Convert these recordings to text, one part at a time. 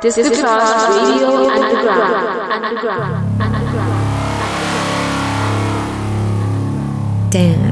Disco Class Radio Underground. Underground. Underground. Dance.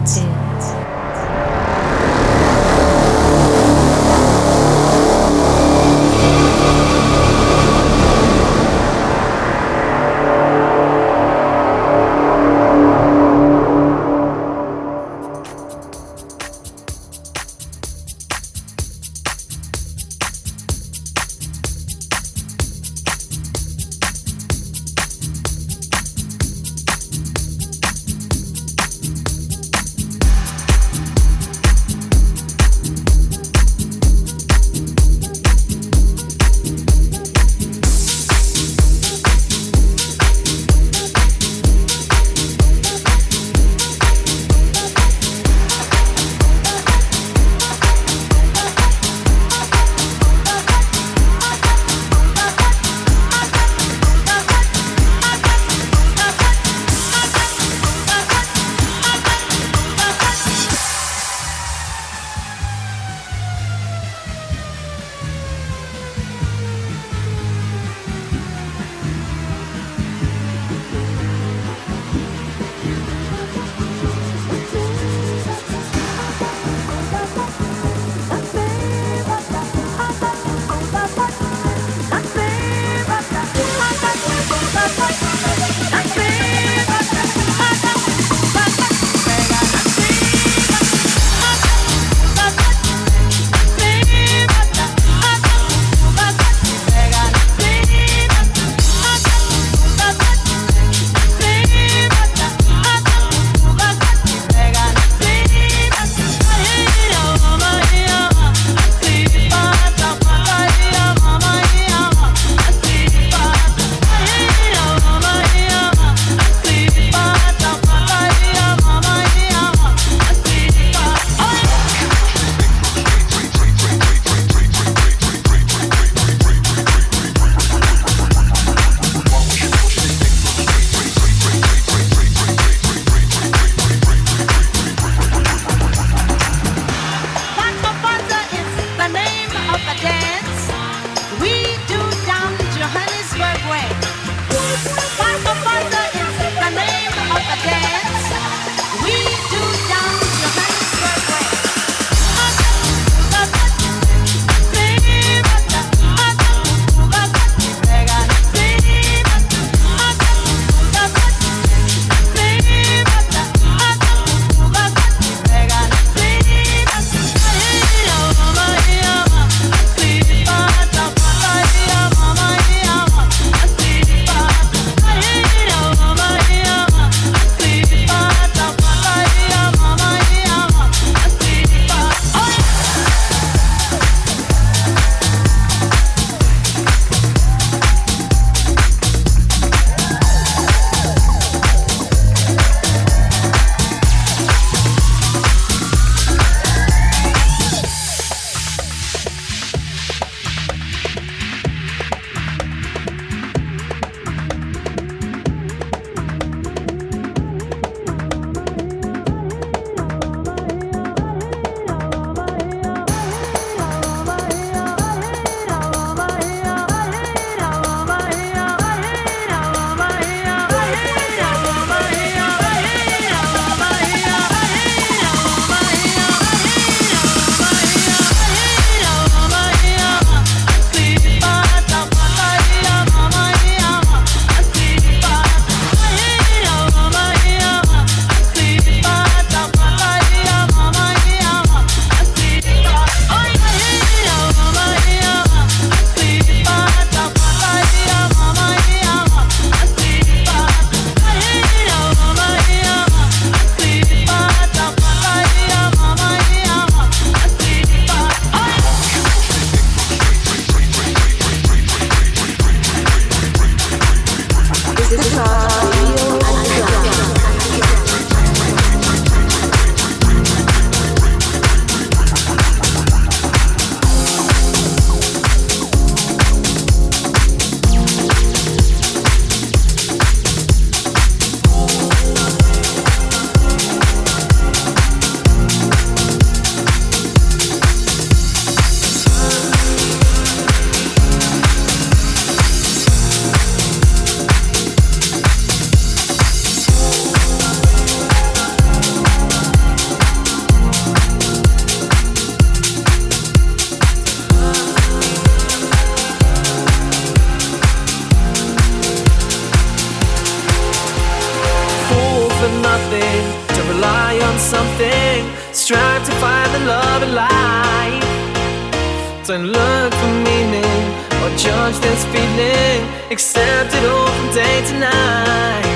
Accept it all from day to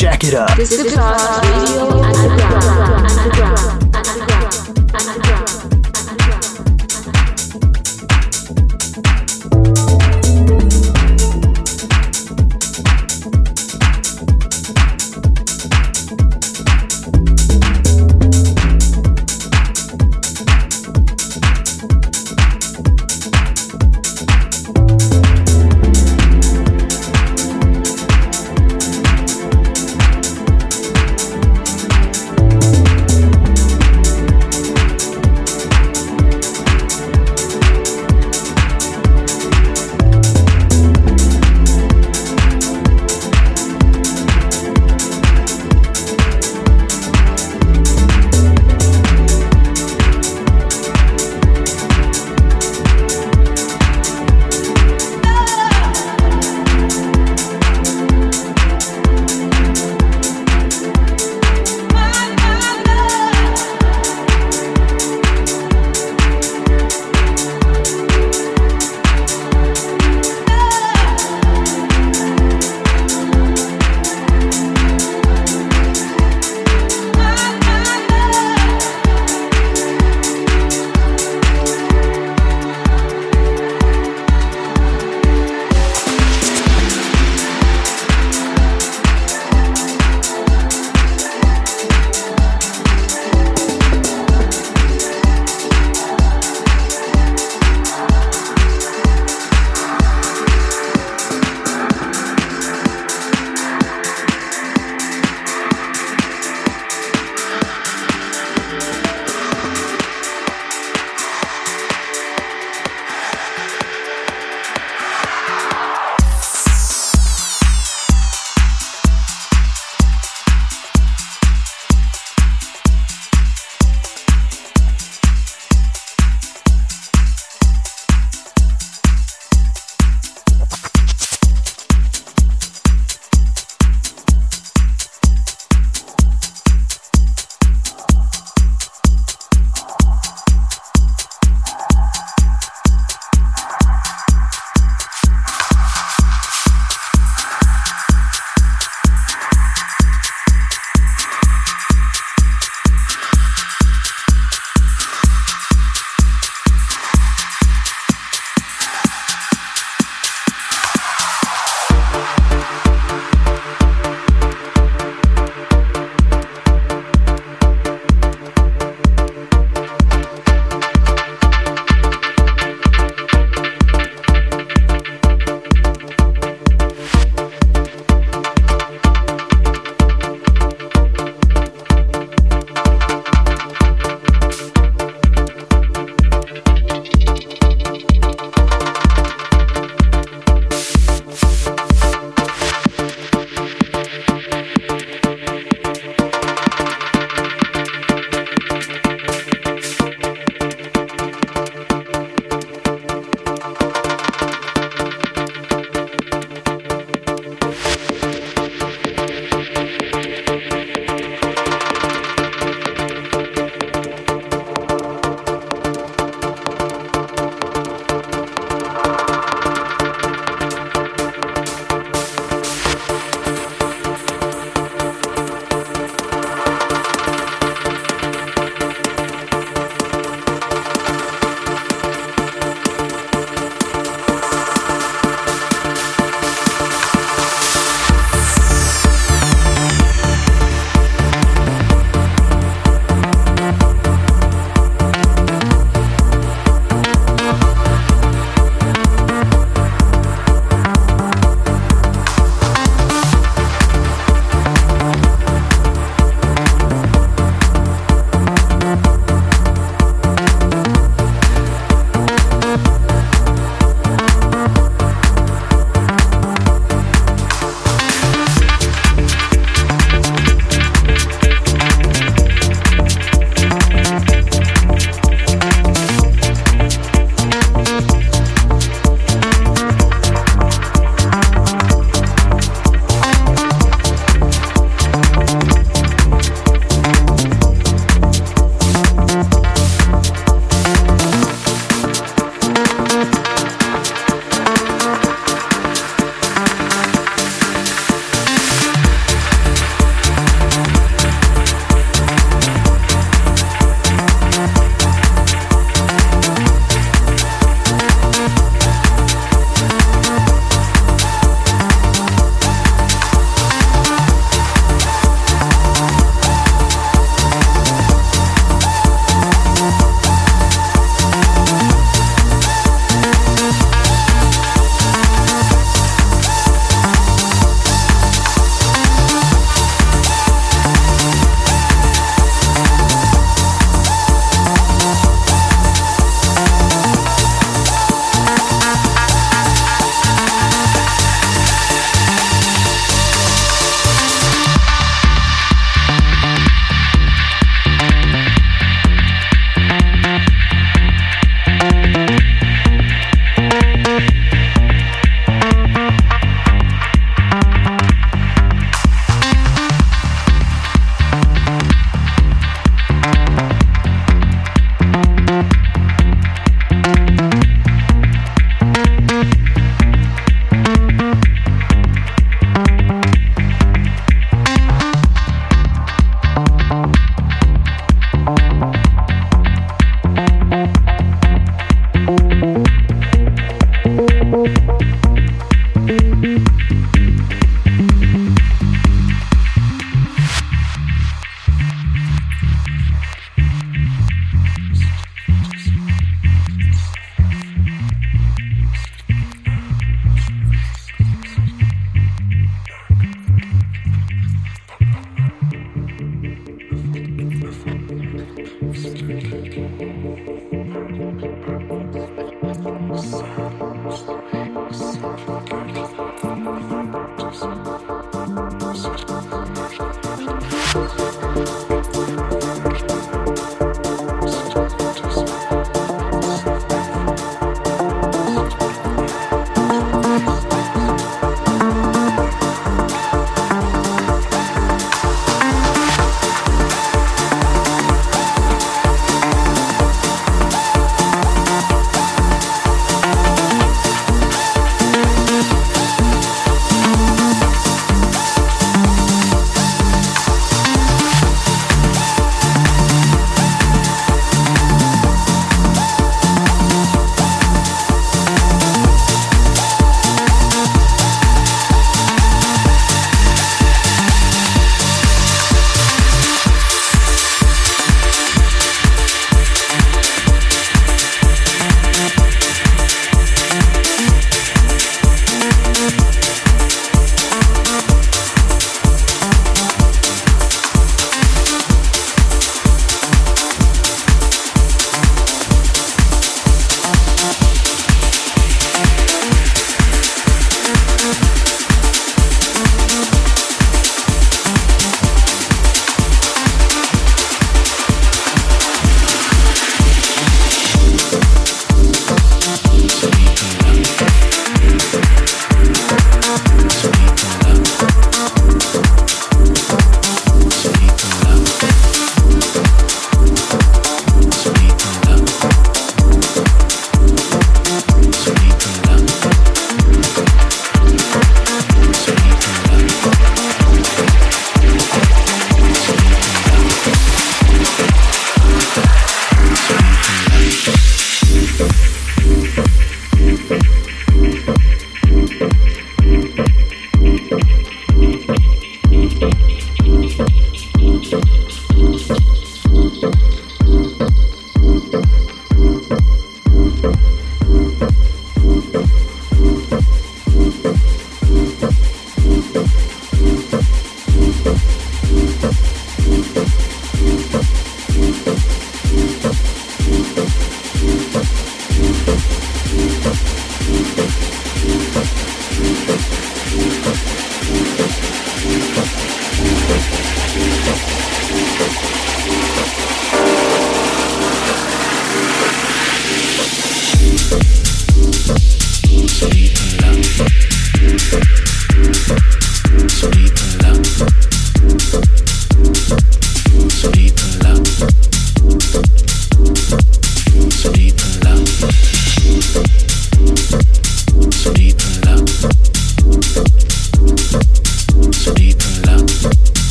Jack it up.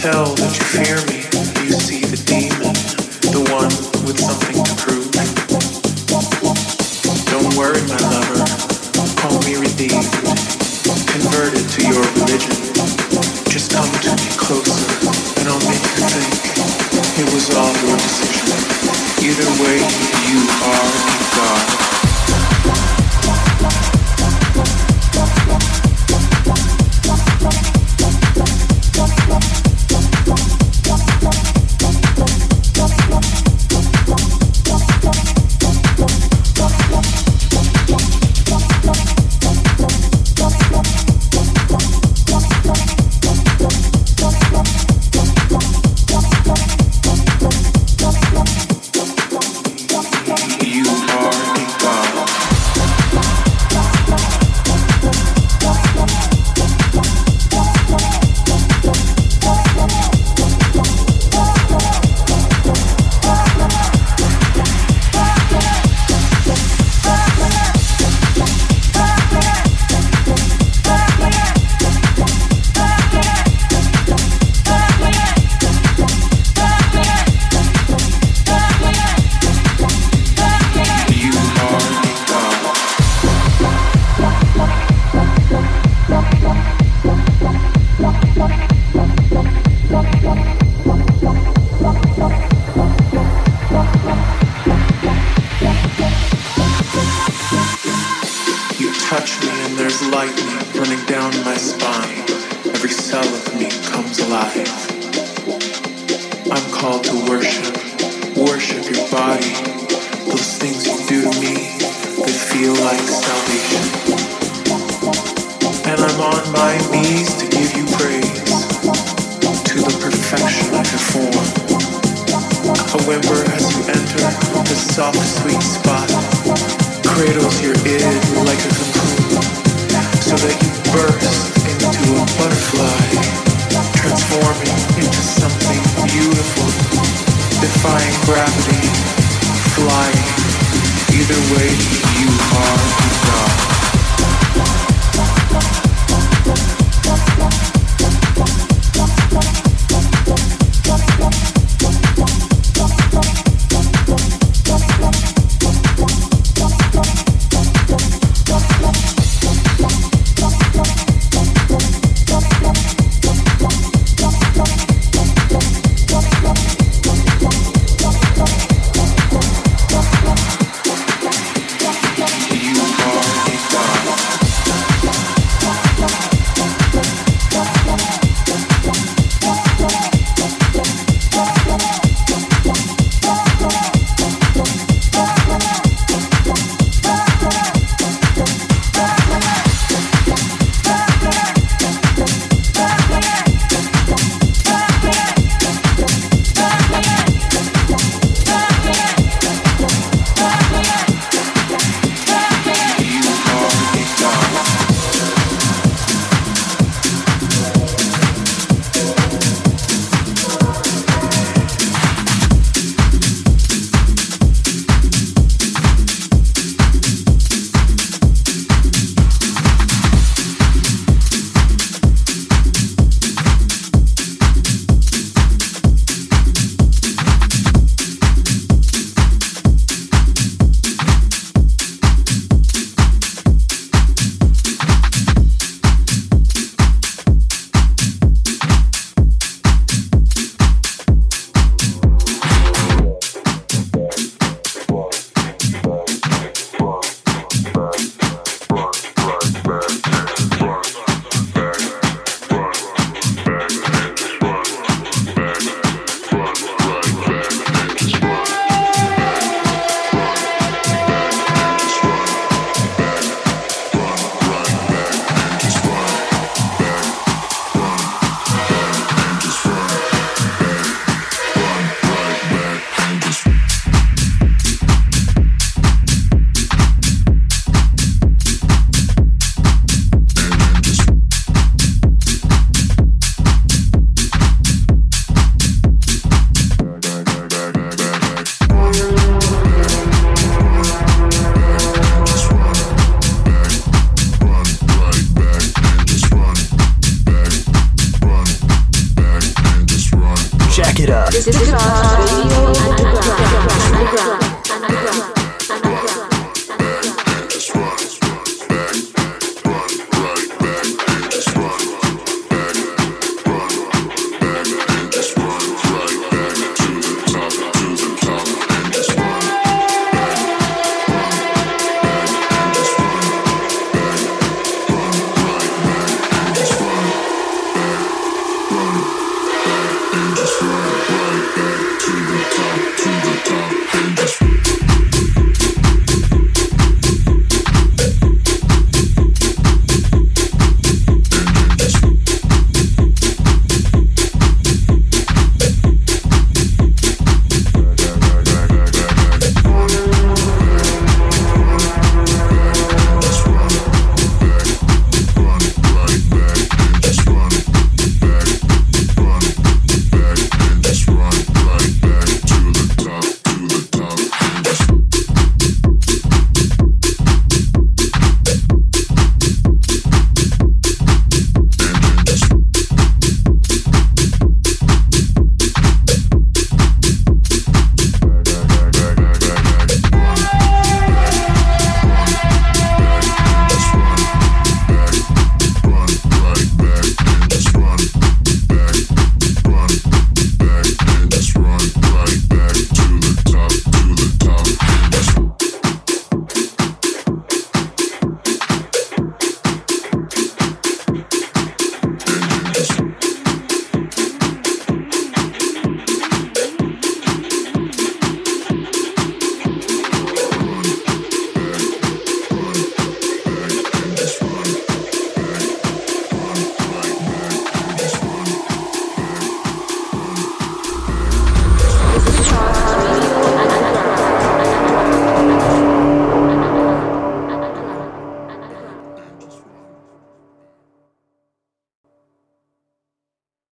tell that you fear me. Touch me and there's lightning running down my spine. Every cell of me comes alive. I'm called to worship, worship your body. Those things you do to me, they feel like salvation. And I'm on my knees to give you praise to the perfection I perform. A whimper as you enter the soft, sweet spot cradles your id like a so that you burst into a butterfly, transforming into something beautiful, defying gravity, flying. Either way, you are God.